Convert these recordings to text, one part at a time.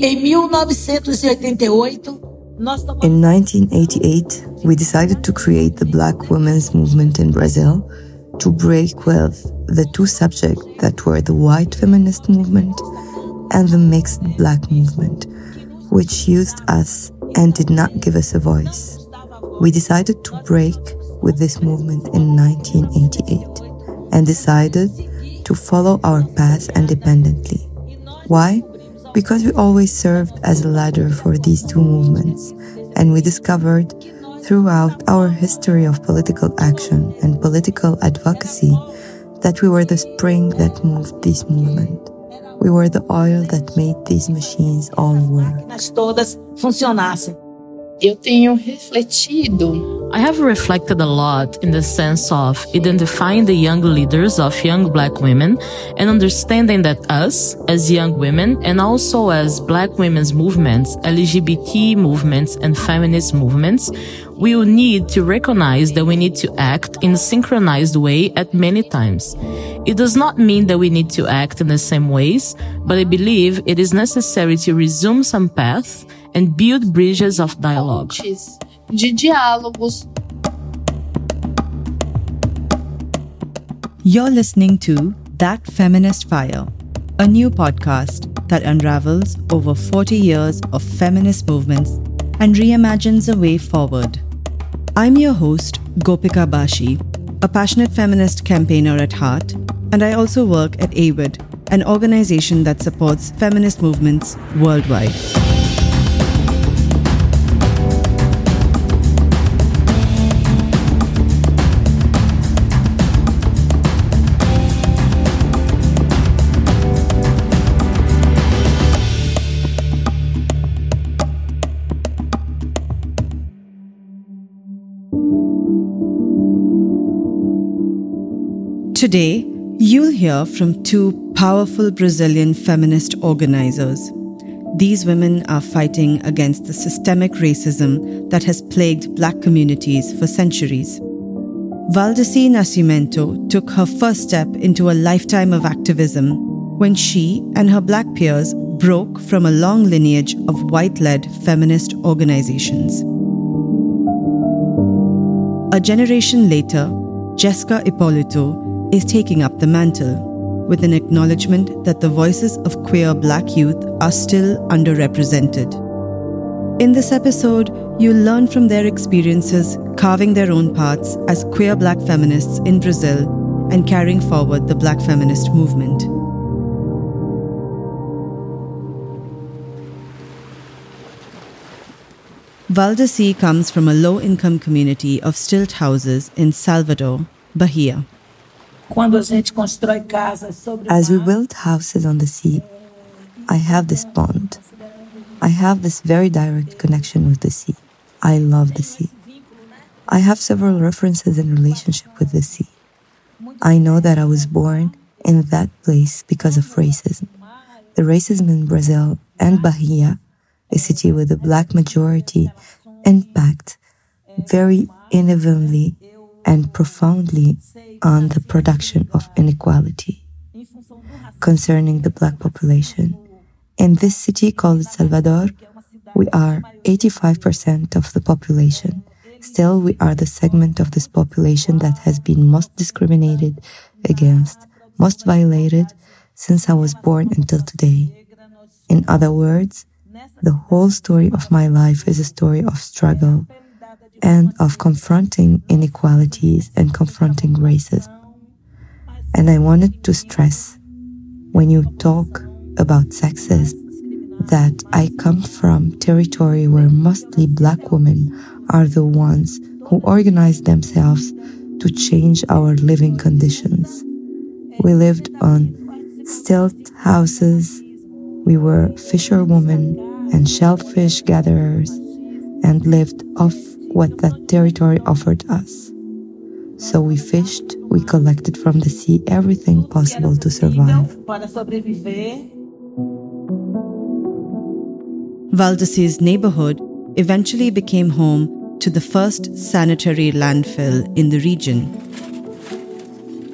Em 1988, In 1988, we decided to create the Black Women's Movement in Brazil to break with the two subjects that were the white feminist movement and the mixed black movement, which used us and did not give us a voice. We decided to break with this movement in 1988 and decided to follow our path independently. Why? Because we always served as a ladder for these two movements, and we discovered throughout our history of political action and political advocacy that we were the spring that moved this movement. We were the oil that made these machines all work. Eu tenho refletido I have reflected a lot in the sense of identifying the young leaders of young black women and understanding that us, as young women, and also as black women's movements, LGBT movements, and feminist movements, we will need to recognize that we need to act in a synchronized way at many times. It does not mean that we need to act in the same ways, but I believe it is necessary to resume some paths and build bridges of dialogue. pontes de diálogos You're listening to That Feminist Fire, a new podcast that unravels over 40 years of feminist movements and reimagines a way forward. I'm your host, Gopika Bashi, a passionate feminist campaigner at heart, and I also work at AWID, an organization that supports feminist movements worldwide. Today, you'll hear from two powerful Brazilian feminist organizers. These women are fighting against the systemic racism that has plagued black communities for centuries. Valdeci Nascimento took her first step into a lifetime of activism when she and her black peers broke from a long lineage of white led feminist organizations. A generation later, Jessica Ipolito is taking up the mantle with an acknowledgement that the voices of queer black youth are still underrepresented. In this episode, you'll learn from their experiences carving their own paths as queer black feminists in Brazil and carrying forward the black feminist movement. Valdeci comes from a low income community of stilt houses in Salvador, Bahia. As we mar, build houses on the sea, I have this bond. I have this very direct connection with the sea. I love the sea. I have several references in relationship with the sea. I know that I was born in that place because of racism. The racism in Brazil and Bahia, a city with a black majority, impact very inevitably and profoundly on the production of inequality concerning the black population. In this city called Salvador, we are 85% of the population. Still, we are the segment of this population that has been most discriminated against, most violated since I was born until today. In other words, the whole story of my life is a story of struggle and of confronting inequalities and confronting racism. And I wanted to stress when you talk about sexism that I come from territory where mostly black women are the ones who organize themselves to change our living conditions. We lived on stilt houses. We were fisherwomen and shellfish gatherers and lived off what that territory offered us. So we fished, we collected from the sea everything possible to survive. Valdeci's neighborhood eventually became home to the first sanitary landfill in the region.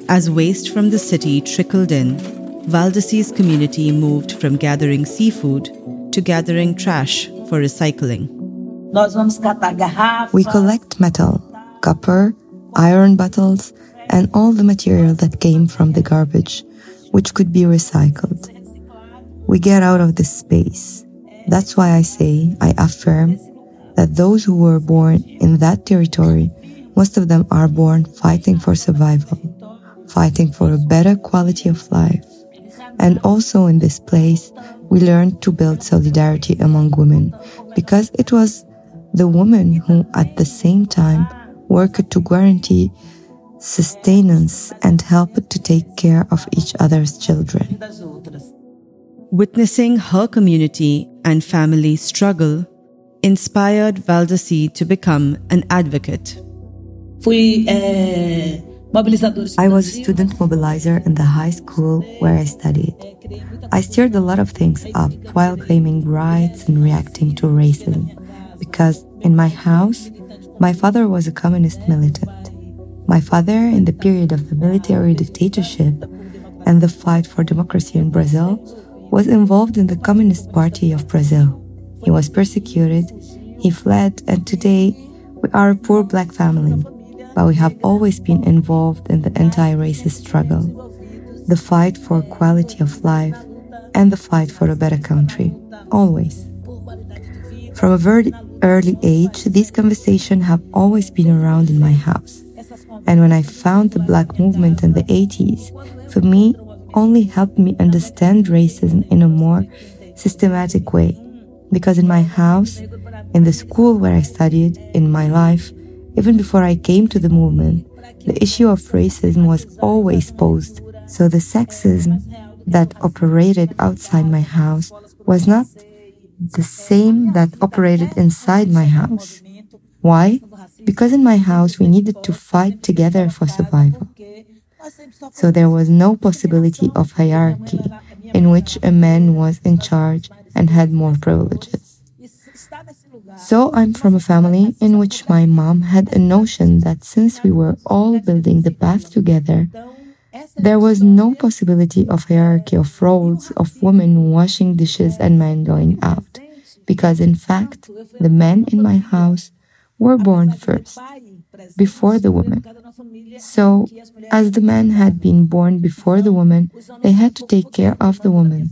As waste from the city trickled in, Valdeci's community moved from gathering seafood to gathering trash for recycling. We collect metal, copper, iron bottles, and all the material that came from the garbage, which could be recycled. We get out of this space. That's why I say, I affirm, that those who were born in that territory, most of them are born fighting for survival, fighting for a better quality of life. And also in this place, we learned to build solidarity among women because it was the women who at the same time worked to guarantee sustenance and helped to take care of each other's children. Witnessing her community and family struggle inspired Valdeci to become an advocate. Eh, I was a student mobilizer in the high school where I studied. I stirred a lot of things up while claiming rights and reacting to racism because in my house, my father was a communist militant. My father, in the period of the military dictatorship and the fight for democracy in Brazil, was involved in the Communist Party of Brazil. He was persecuted, he fled, and today we are a poor black family but we have always been involved in the anti racist struggle, the fight for quality of life, and the fight for a better country. Always. From a very early age, these conversations have always been around in my house. And when I found the black movement in the 80s, for me, only helped me understand racism in a more systematic way. Because in my house, in the school where I studied, in my life, even before I came to the movement, the issue of racism was always posed. So the sexism that operated outside my house was not the same that operated inside my house. Why? Because in my house we needed to fight together for survival. So there was no possibility of hierarchy in which a man was in charge and had more privileges. So I'm from a family in which my mom had a notion that since we were all building the path together, there was no possibility of hierarchy of roles of women washing dishes and men going out, because in fact, the men in my house were born first, before the women. So, as the men had been born before the woman, they had to take care of the woman.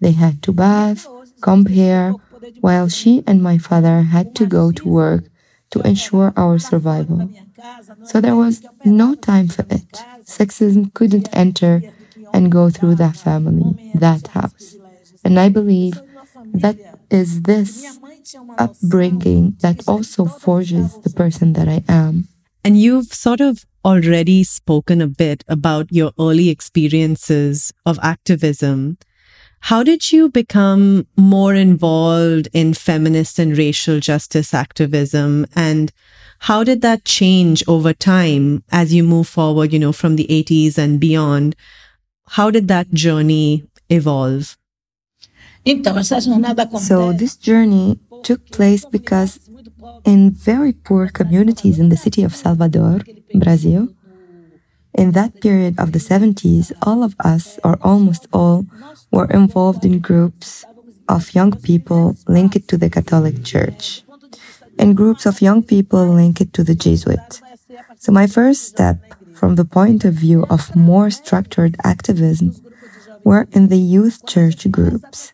They had to bath, comb hair, while she and my father had to go to work to ensure our survival. So there was no time for it. Sexism couldn't enter and go through that family, that house. And I believe that is this upbringing that also forges the person that I am. And you've sort of already spoken a bit about your early experiences of activism. How did you become more involved in feminist and racial justice activism? And how did that change over time as you move forward, you know, from the 80s and beyond? How did that journey evolve? So, this journey took place because in very poor communities in the city of Salvador, Brazil, in that period of the 70s, all of us, or almost all, were involved in groups of young people linked to the Catholic Church and groups of young people linked it to the Jesuit. So my first step from the point of view of more structured activism were in the youth church groups.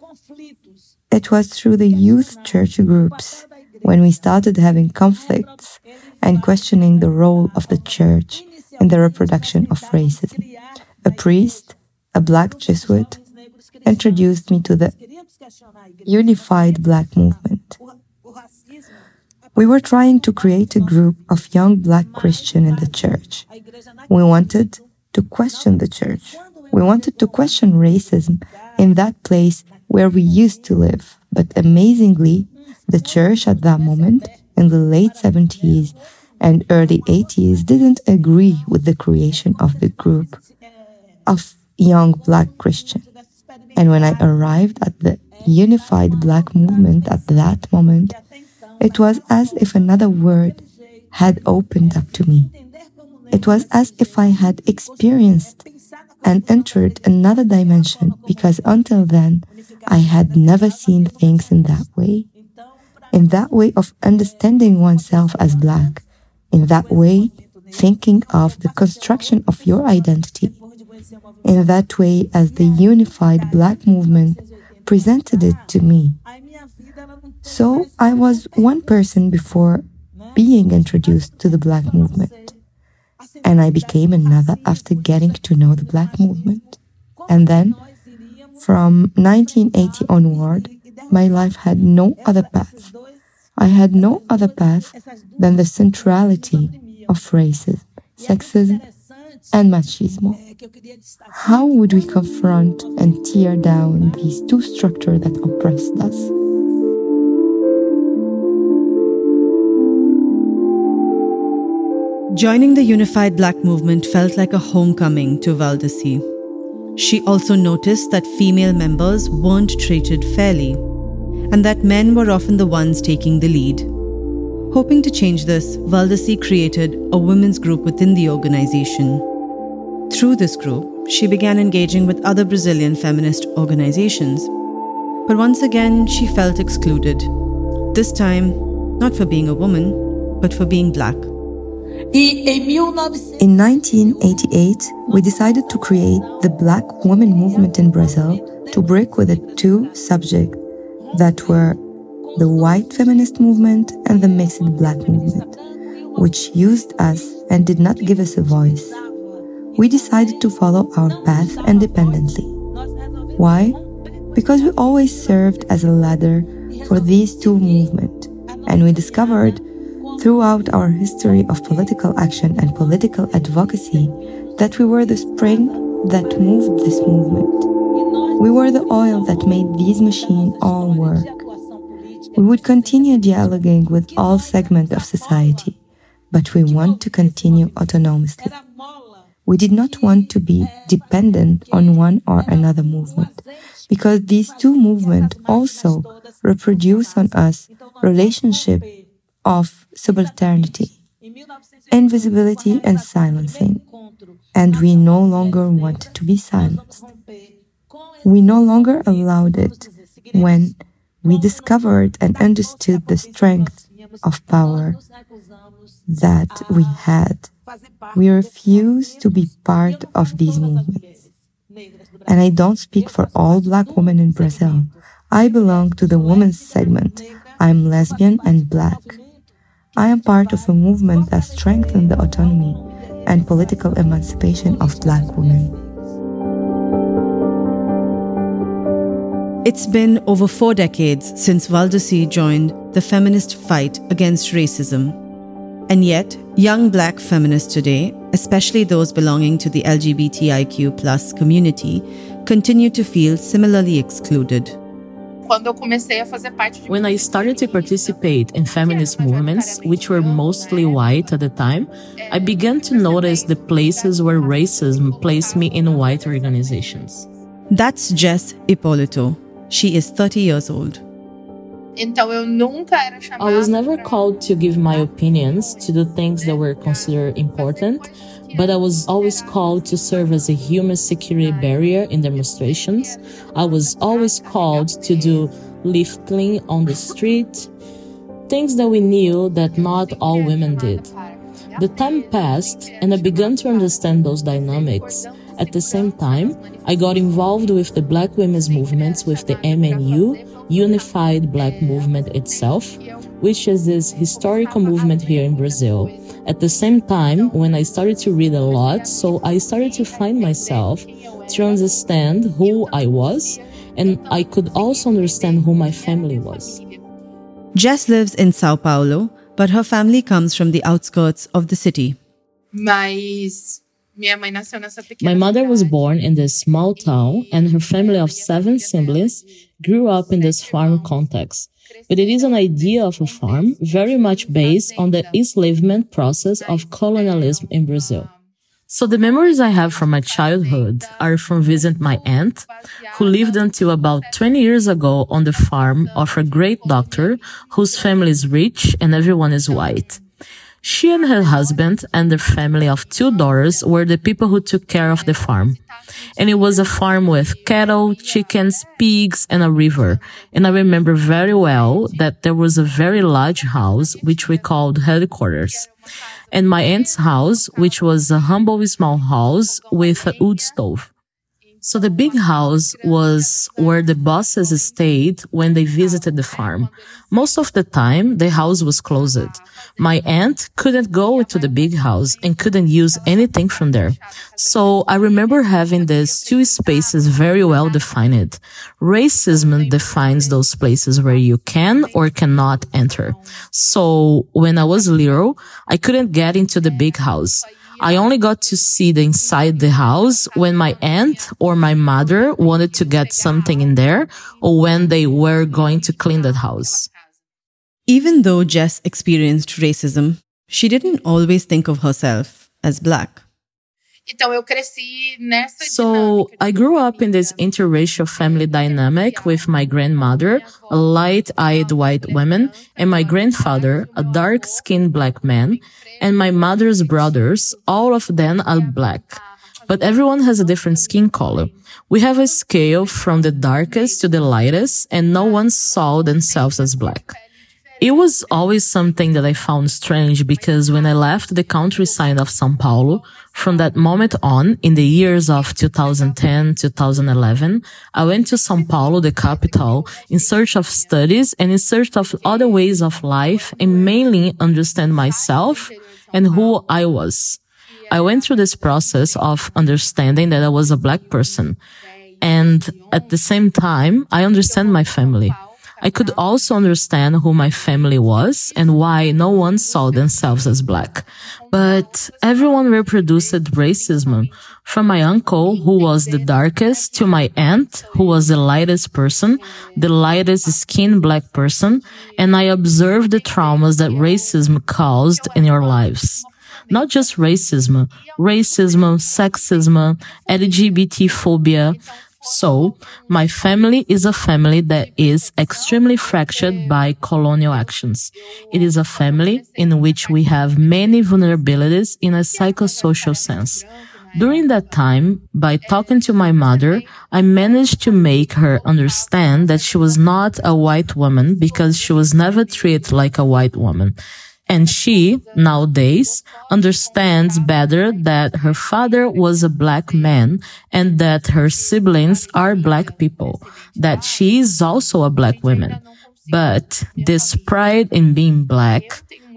It was through the youth church groups when we started having conflicts and questioning the role of the church in the reproduction of racism. A priest, a black Jesuit, introduced me to the unified black movement. We were trying to create a group of young black Christians in the church. We wanted to question the church. We wanted to question racism in that place where we used to live. But amazingly, the church at that moment, in the late 70s, and early 80s didn't agree with the creation of the group of young black Christians. And when I arrived at the unified black movement at that moment, it was as if another word had opened up to me. It was as if I had experienced and entered another dimension because until then, I had never seen things in that way. In that way of understanding oneself as black, in that way, thinking of the construction of your identity, in that way, as the unified black movement presented it to me. So I was one person before being introduced to the black movement. And I became another after getting to know the black movement. And then, from 1980 onward, my life had no other path. I had no other path than the centrality of racism, sexism, and machismo. How would we confront and tear down these two structures that oppressed us? Joining the unified black movement felt like a homecoming to Valdeci. She also noticed that female members weren't treated fairly, and that men were often the ones taking the lead. Hoping to change this, Valdeci created a women's group within the organization. Through this group, she began engaging with other Brazilian feminist organizations. But once again, she felt excluded. This time, not for being a woman, but for being black. In 1988, we decided to create the Black Women Movement in Brazil to break with the two subjects that were the white feminist movement and the mixed black movement, which used us and did not give us a voice. We decided to follow our path independently. Why? Because we always served as a ladder for these two movements, and we discovered throughout our history of political action and political advocacy that we were the spring that moved this movement. We were the oil that made these machines all work. We would continue dialoguing with all segments of society, but we want to continue autonomously. We did not want to be dependent on one or another movement, because these two movements also reproduce on us relationship of subalternity, invisibility, and silencing. And we no longer wanted to be silenced. We no longer allowed it when we discovered and understood the strength of power that we had. We refused to be part of these movements. And I don't speak for all black women in Brazil. I belong to the women's segment. I'm lesbian and black. I am part of a movement that strengthens the autonomy and political emancipation of black women. It's been over four decades since Valdeci joined the feminist fight against racism. And yet, young black feminists today, especially those belonging to the LGBTIQ community, continue to feel similarly excluded quando eu comecei a fazer parte de When I started to participate in feminist movements, which were mostly white at the time, I began to notice the places where racism placed me in white organizations. That's Jess Ipolito. She is 30 years old. Então eu nunca era chamada. I was never called to give my opinions to the things that were considered important, but I was always called to serve as a human security barrier in demonstrations. I was always called to do lifting on the street, things that we knew that not all women did. The time passed and I began to understand those dynamics. At the same time, I got involved with the Black women's movements with the MNU, Unified Black Movement itself, which is this historical movement here in Brazil. At the same time, when I started to read a lot, so I started to find myself to understand who I was, and I could also understand who my family was. Jess lives in Sao Paulo, but her family comes from the outskirts of the city. Mas minha mãe nasceu nessa pequena My mother was born in this small town, and her family of seven siblings grew up in this farm context. But it is an idea of a farm very much based on the enslavement process of colonialism in Brazil. So the memories I have from my childhood are from visiting my aunt, who lived until about 20 years ago on the farm of a great doctor whose family is rich and everyone is white. She and her husband and their family of two daughters were the people who took care of the farm. And it was a farm with cattle, chickens, pigs, and a river. And I remember very well that there was a very large house, which we called headquarters. And my aunt's house, which was a humble small house with a wood stove. So the big house was where the bosses stayed when they visited the farm. Most of the time, the house was closed. My aunt couldn't go into the big house and couldn't use anything from there. So I remember having these two spaces very well defined. Racism defines those places where you can or cannot enter. So when I was little, I couldn't get into the big house. I only got to see the inside the house when my aunt or my mother wanted to get something in there or when they were going to clean that house. Even though Jess experienced racism, she didn't always think of herself as black. So I grew up in this interracial family dynamic with my grandmother, a light-eyed white woman, and my grandfather, a dark-skinned black man, and my mother's brothers, all of them are black. But everyone has a different skin color. We have a scale from the darkest to the lightest, and no one saw themselves as black. It was always something that I found strange because when I left the countryside of Sao Paulo, from that moment on, in the years of 2010, 2011, I went to Sao Paulo, the capital, in search of studies and in search of other ways of life and mainly understand myself and who I was. I went through this process of understanding that I was a black person. And at the same time, I understand my family. I could uh-huh. also understand who my family was and why no one saw themselves as black. But everyone reproduced racism from my uncle, who was the darkest, to my aunt, who was the lightest person, the lightest skinned black person, and I observed the traumas that racism caused in your lives. Not just racism, racism, sexism, LGBT phobia, so, my family is a family that is extremely fractured by colonial actions. It is a family in which we have many vulnerabilities in a psychosocial sense. During that time, by talking to my mother, I managed to make her understand that she was not a white woman because she was never treated like a white woman. And she, nowadays, understands better that her father was a black man and that her siblings are black people, that she is also a black woman. But this pride in being black,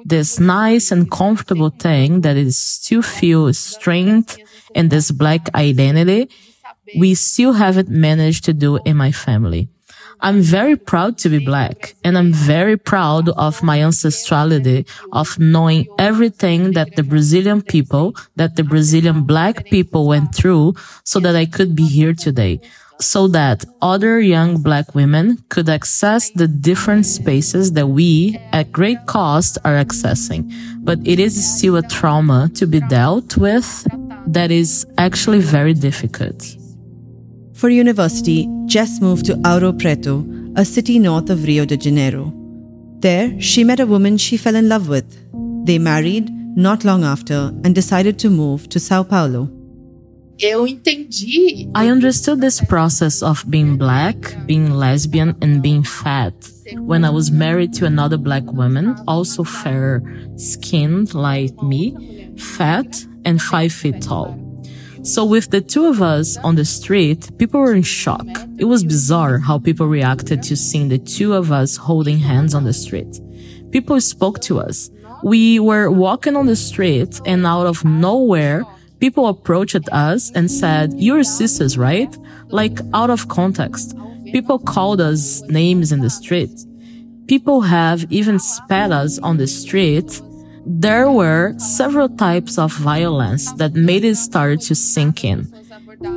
this nice and comfortable thing that is to feel strength in this black identity, we still haven't managed to do in my family. I'm very proud to be black and I'm very proud of my ancestrality of knowing everything that the Brazilian people, that the Brazilian black people went through so that I could be here today. So that other young black women could access the different spaces that we at great cost are accessing. But it is still a trauma to be dealt with that is actually very difficult. For university, Jess moved to Ouro Preto, a city north of Rio de Janeiro. There, she met a woman she fell in love with. They married not long after and decided to move to Sao Paulo. I understood this process of being black, being lesbian, and being fat when I was married to another black woman, also fair skinned like me, fat, and five feet tall. So with the two of us on the street, people were in shock. It was bizarre how people reacted to seeing the two of us holding hands on the street. People spoke to us. We were walking on the street and out of nowhere, people approached us and said, you're sisters, right? Like out of context. People called us names in the street. People have even spat us on the street there were several types of violence that made it start to sink in.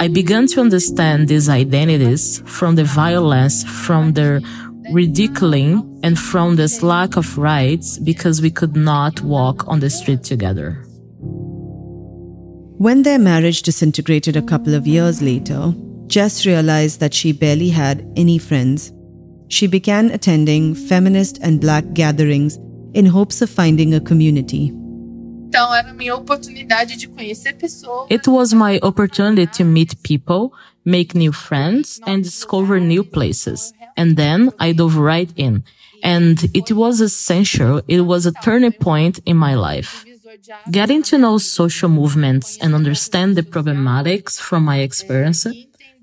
I began to understand these identities from the violence, from the ridiculing, and from this lack of rights because we could not walk on the street together. When their marriage disintegrated a couple of years later, Jess realized that she barely had any friends. She began attending feminist and black gatherings in hopes of finding a community. Então era a minha oportunidade de conhecer pessoas. It was my opportunity to meet people, make new friends, and discover new places. And then I dove right in. And it was essential. It was a turning point in my life. Getting to know social movements and understand the problematics from my experience,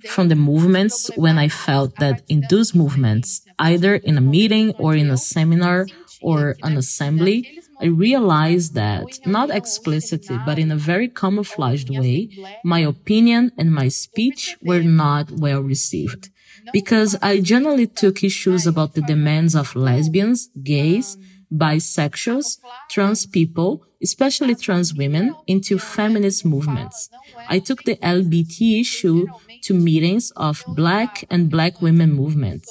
from the movements when I felt that in those movements, either in a meeting or in a seminar or an assembly, I realized that, not explicitly, but in a very camouflaged way, my opinion and my speech were not well received. Because I generally took issues about the demands of lesbians, gays, bisexuals, trans people, especially trans women, into feminist movements. I took the LBT issue to meetings of black and black women movements.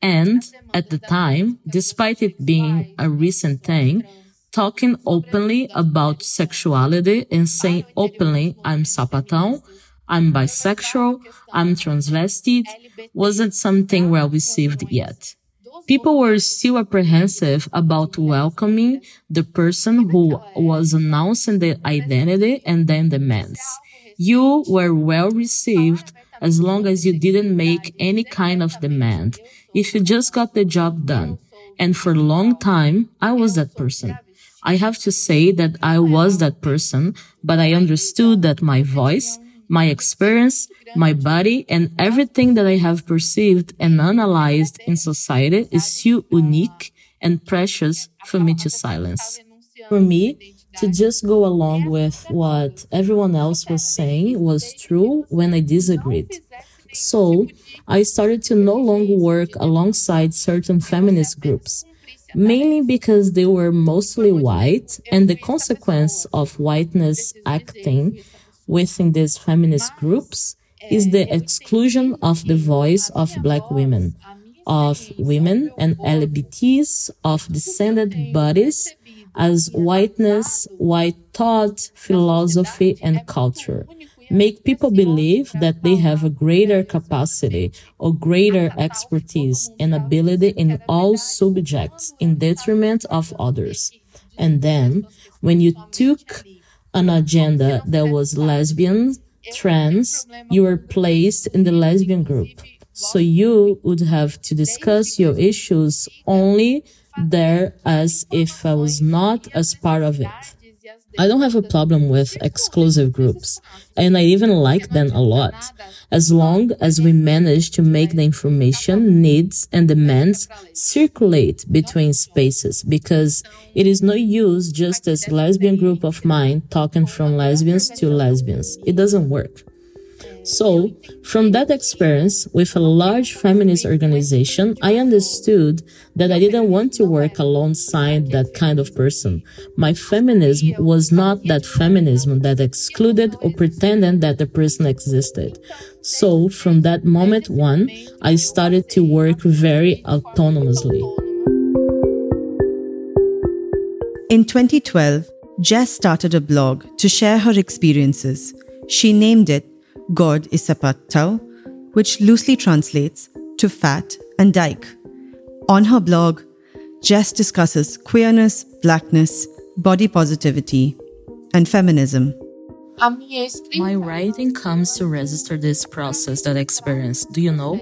And at the time, despite it being a recent thing, talking openly about sexuality and saying openly, I'm sapatão, I'm bisexual, I'm transvestite, wasn't something well received yet. People were still apprehensive about welcoming the person who was announcing the identity and then the demands. You were well received as long as you didn't make any kind of demand. If you just got the job done. And for a long time, I was that person. I have to say that I was that person, but I understood that my voice, my experience, my body, and everything that I have perceived and analyzed in society is still unique and precious for me to silence. For me, to just go along with what everyone else was saying was true when I disagreed. So I started to no longer work alongside certain feminist groups mainly because they were mostly white and the consequence of whiteness acting within these feminist groups is the exclusion of the voice of black women, of women and LGBTs, of descended bodies as whiteness, white thought, philosophy, and culture make people believe that they have a greater capacity or greater expertise and ability in all subjects in detriment of others. And then, when you took an agenda that was lesbian, trans, you were placed in the lesbian group. So you would have to discuss your issues only there as if I was not as part of it. I don't have a problem with exclusive groups, and I even like them a lot, as long as we manage to make the information, needs, and demands circulate between spaces, because it is no use just as lesbian group of mine talking from lesbians to lesbians. It doesn't work. So, from that experience with a large feminist organization, I understood that I didn't want to work alongside that kind of person. My feminism was not that feminism that excluded or pretended that the person existed. So, from that moment on, I started to work very autonomously. In 2012, Jess started a blog to share her experiences. She named it God is Sapatão, which loosely translates to fat and dyke. On her blog, Jess discusses queerness, blackness, body positivity, and feminism. My writing comes to register this process that I experienced. Do you know?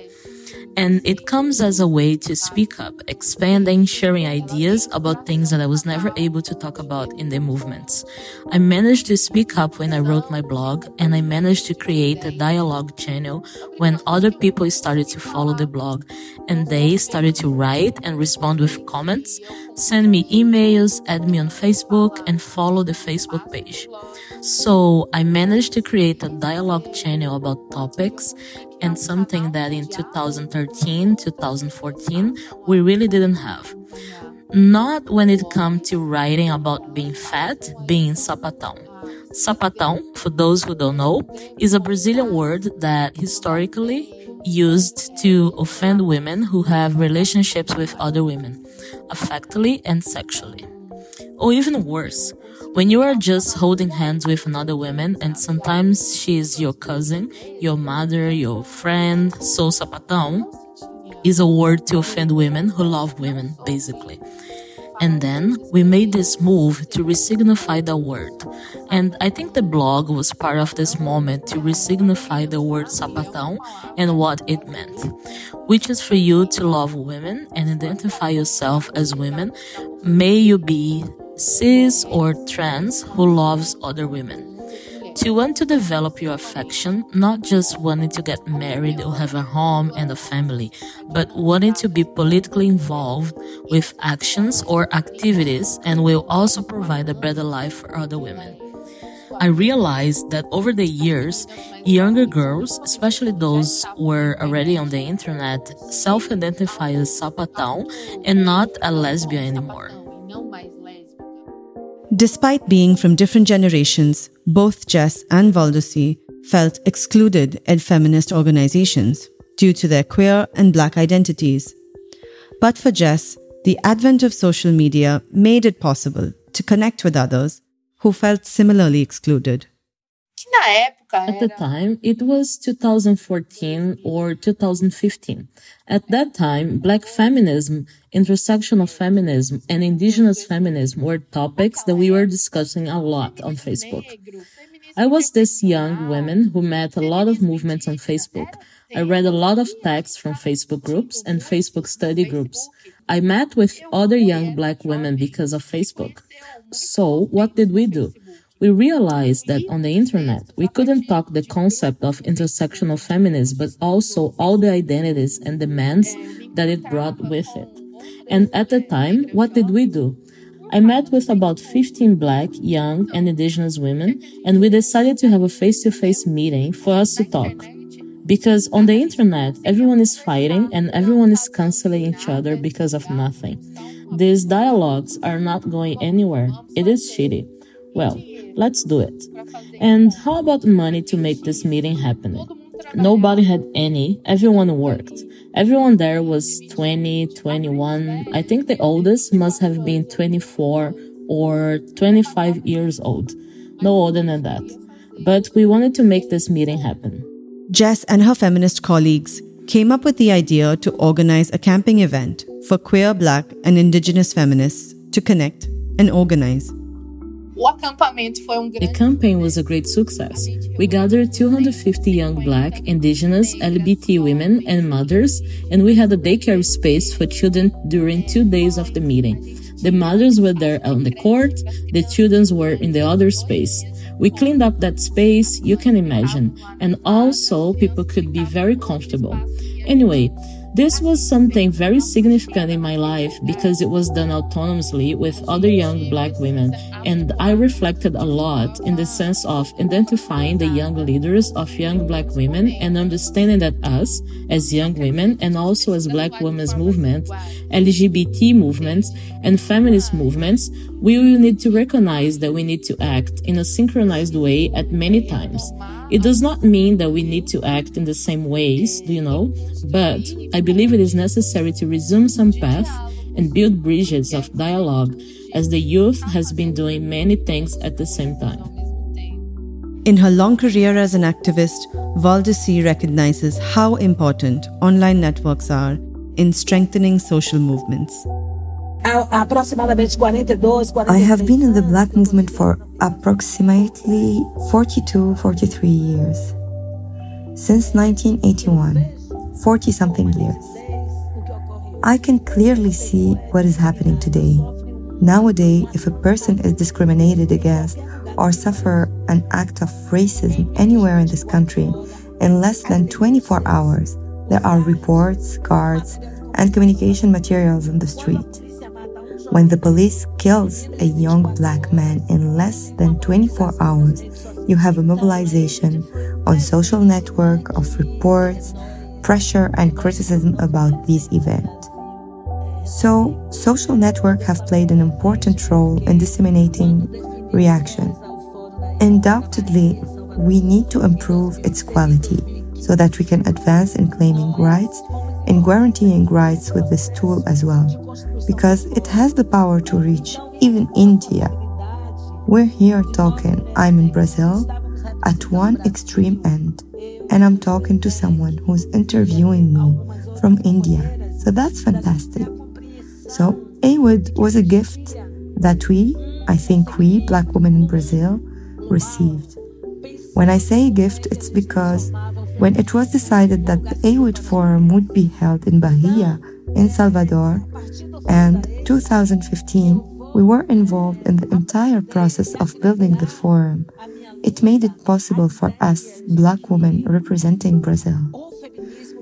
And it comes as a way to speak up, expanding, sharing ideas about things that I was never able to talk about in the movements. I managed to speak up when I wrote my blog, and I managed to create a dialogue channel when other people started to follow the blog, and they started to write and respond with comments, send me emails, add me on Facebook, and follow the Facebook page. So I managed to create a dialogue channel about topics and something that in 2013, 2014, we really didn't have. Not when it comes to writing about being fat, being sapatão. Sapatão, for those who don't know, is a Brazilian word that historically used to offend women who have relationships with other women, affectively and sexually. Or even worse, when you are just holding hands with another woman and sometimes she is your cousin, your mother, your friend, so sapatão is a word to offend women who love women, basically. And then we made this move to resignify the word. And I think the blog was part of this moment to resignify the word sapatão and what it meant, which is for you to love women and identify yourself as women. May you be cis or trans who loves other women to want to develop your affection, not just wanting to get married or have a home and a family, but wanting to be politically involved with actions or activities and will also provide a better life for other women. I realized that over the years, younger girls, especially those who were already on the internet, self-identify as sapatão and not a lesbian anymore. Despite being from different generations, both Jess and Valdeci felt excluded in feminist organizations due to their queer and black identities. But for Jess, the advent of social media made it possible to connect with others who felt similarly excluded. At the time, it was 2014 or 2015. At that time, black feminism, intersectional feminism, and indigenous feminism were topics that we were discussing a lot on Facebook. I was this young woman who met a lot of movements on Facebook. I read a lot of texts from Facebook groups and Facebook study groups. I met with other young black women because of Facebook. So, what did we do? We realized that on the internet, we couldn't talk the concept of intersectional feminism, but also all the identities and demands that it brought with it. And at the time, what did we do? I met with about 15 black, young, and indigenous women, and we decided to have a face-to-face meeting for us to talk. Because on the internet, everyone is fighting and everyone is canceling each other because of nothing. These dialogues are not going anywhere. It is shitty. Well, let's do it. And how about money to make this meeting happen? Nobody had any. Everyone worked. Everyone there was 20, 21. I think the oldest must have been 24 or 25 years old. No older than that. But we wanted to make this meeting happen. Jess and her feminist colleagues came up with the idea to organize a camping event for queer, black, and indigenous feminists to connect and organize. The campaign was a great success. We gathered 250 young black, indigenous, LGBT women and mothers, and we had a daycare space for children during two days of the meeting. The mothers were there on the court, the children were in the other space. We cleaned up that space, you can imagine, and also people could be very comfortable. Anyway, this was something very significant in my life because it was done autonomously with other young black women, and I reflected a lot in the sense of identifying the young leaders of young black women and understanding that us, as young women and also as black women's movement, LGBT movements, and feminist movements, we will need to recognize that we need to act in a synchronized way at many times. It does not mean that we need to act in the same ways, you know, but I believe it is necessary to resume some path and build bridges of dialogue as the youth has been doing many things at the same time. In her long career as an activist, Valdeci recognizes how important online networks are in strengthening social movements. I have been in the black movement for approximately 42, 43 years. Since 1981, 40 something years. I can clearly see what is happening today. Nowadays, if a person is discriminated against or suffer an act of racism anywhere in this country, in less than 24 hours, there are reports, cards, and communication materials on the street. When the police kills a young black man in less than 24 hours, you have a mobilization on social network of reports, pressure and criticism about this event. So, social network have played an important role in disseminating reaction. Undoubtedly, we need to improve its quality so that we can advance in claiming rights and guaranteeing rights with this tool as well, because it has the power to reach even India. We're here talking, I'm in Brazil, at one extreme end, and I'm talking to someone who's interviewing me from India. So that's fantastic. So AWID was a gift that we, I think we, black women in Brazil, received. When I say gift, it's because when it was decided that the AWID Forum would be held in Bahia, in Salvador, and 2015, we were involved in the entire process of building the forum. It made it possible for us, black women representing Brazil,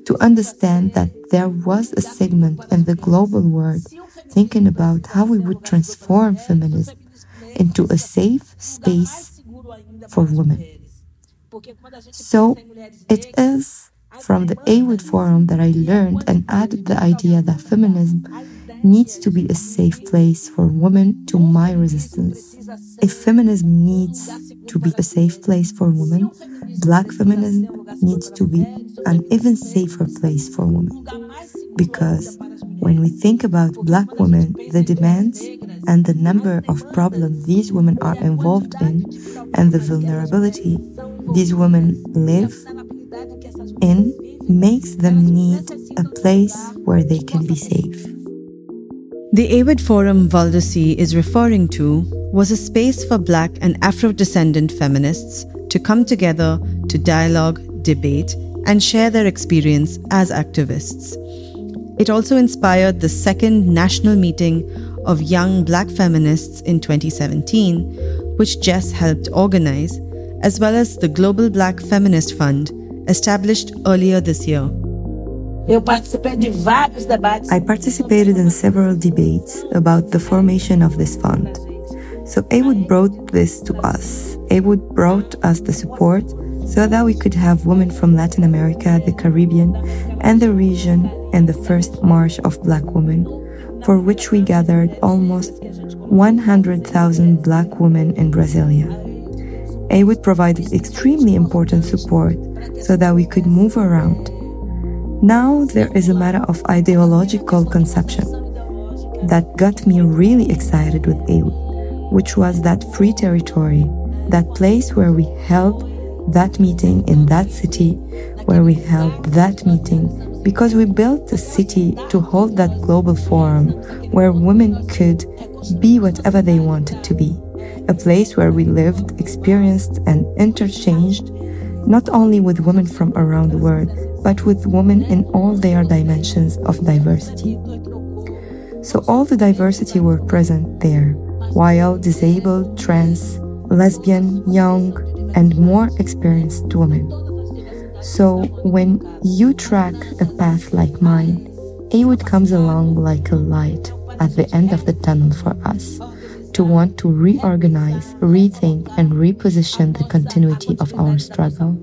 to understand that there was a segment in the global world thinking about how we would transform feminism into a safe space for women. So it is from the AWID forum that I learned and added the idea that feminism needs to be a safe place for women to my resistance. If feminism needs to be a safe place for women, black feminism needs to be an even safer place for women. Because when we think about black women, the demands and the number of problems these women are involved in and the vulnerability these women live in makes them need a place where they can be safe. The AWID Forum Valdeci is referring to was a space for Black and Afro descendant feminists to come together to dialogue, debate, and share their experience as activists. It also inspired the second national meeting of young black feminists in 2017, which Jess helped organize, as well as the Global Black Feminist Fund, established earlier this year. I participated in several debates about the formation of this fund. So AWID brought this to us. AWID brought us the support so that we could have women from Latin America, the Caribbean, and the region in the first March of Black Women, for which we gathered almost 100,000 Black women in Brasilia. AWID provided extremely important support so that we could move around. Now there is a matter of ideological conception that got me really excited with AWID, which was that free territory, that place where we held that meeting in that city where we held that meeting because we built a city to hold that global forum where women could be whatever they wanted to be. A place where we lived, experienced, and interchanged not only with women from around the world, but with women in all their dimensions of diversity. So all the diversity were present there, while disabled, trans, lesbian, young, and more experienced women. So when you track a path like mine, AWID comes along like a light at the end of the tunnel for us to want to reorganize, rethink, and reposition the continuity of our struggle.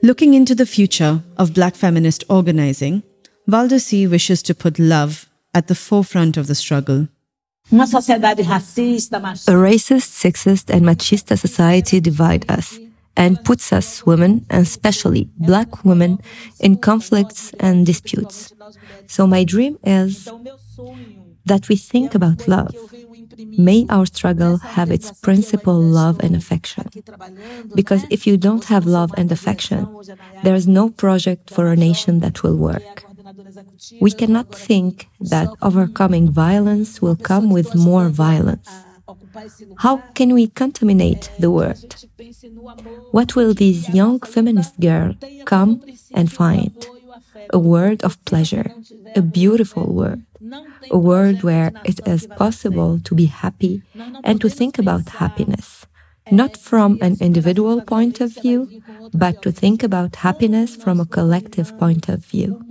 Looking into the future of Black feminist organizing, Valdeci wishes to put love at the forefront of the struggle. Uma sociedade racista. A racist, sexist, and machista society divide us and puts us women, and especially black women, in conflicts and disputes. So my dream is that we think about love. May our struggle have its principal love and affection. Because if you don't have love and affection, there is no project for a nation that will work. We cannot think that overcoming violence will come with more violence. How can we contaminate the world? What will these young feminist girls come and find? A world of pleasure, a beautiful world, a world where it is possible to be happy and to think about happiness, not from an individual point of view, but to think about happiness from a collective point of view.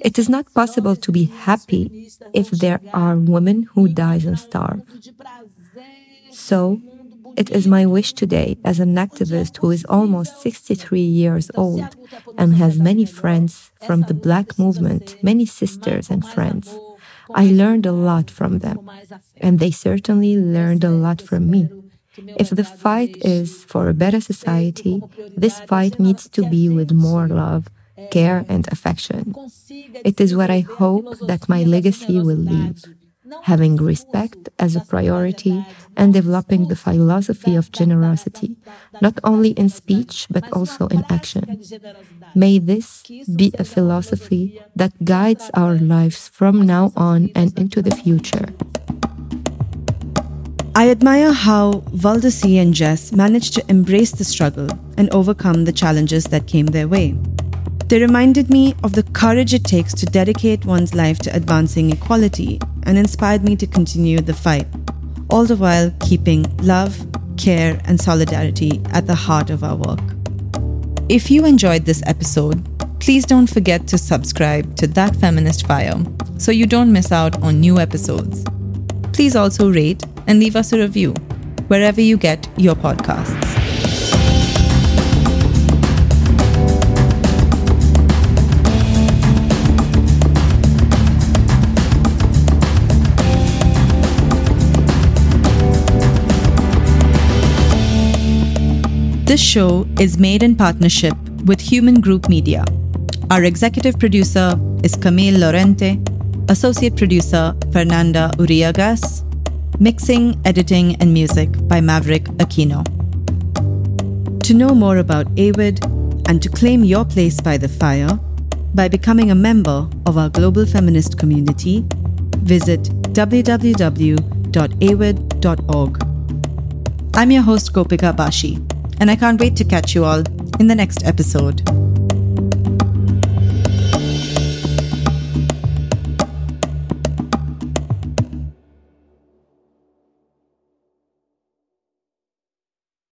It is not possible to be happy if there are women who die and starve. So, it is my wish today, as an activist who is almost 63 years old and has many friends from the Black movement, many sisters and friends. I learned a lot from them, and they certainly learned a lot from me. If the fight is for a better society, this fight needs to be with more love, care, and affection. It is what I hope that my legacy will leave. having respect as a priority, and developing the philosophy of generosity, not only in speech but also in action. May this be a philosophy that guides our lives from now on and into the future. I admire how Valdeci and Jess managed to embrace the struggle and overcome the challenges that came their way. They reminded me of the courage it takes to dedicate one's life to advancing equality and inspired me to continue the fight, all the while keeping love, care, and solidarity at the heart of our work. If you enjoyed this episode, please don't forget to subscribe to That Feminist Fire so you don't miss out on new episodes. Please also rate and leave us a review wherever you get your podcasts. This show is made in partnership with Hueman Group Media. Our executive producer is Camille Lorente, associate producer Fernanda Uriagas, mixing, editing, and music by Maverick Aquino. To know more about AWID and to claim your place by the fire, by becoming a member of our global feminist community, visit www.awid.org. I'm your host, Gopika Bashi, and I can't wait to catch you all in the next episode.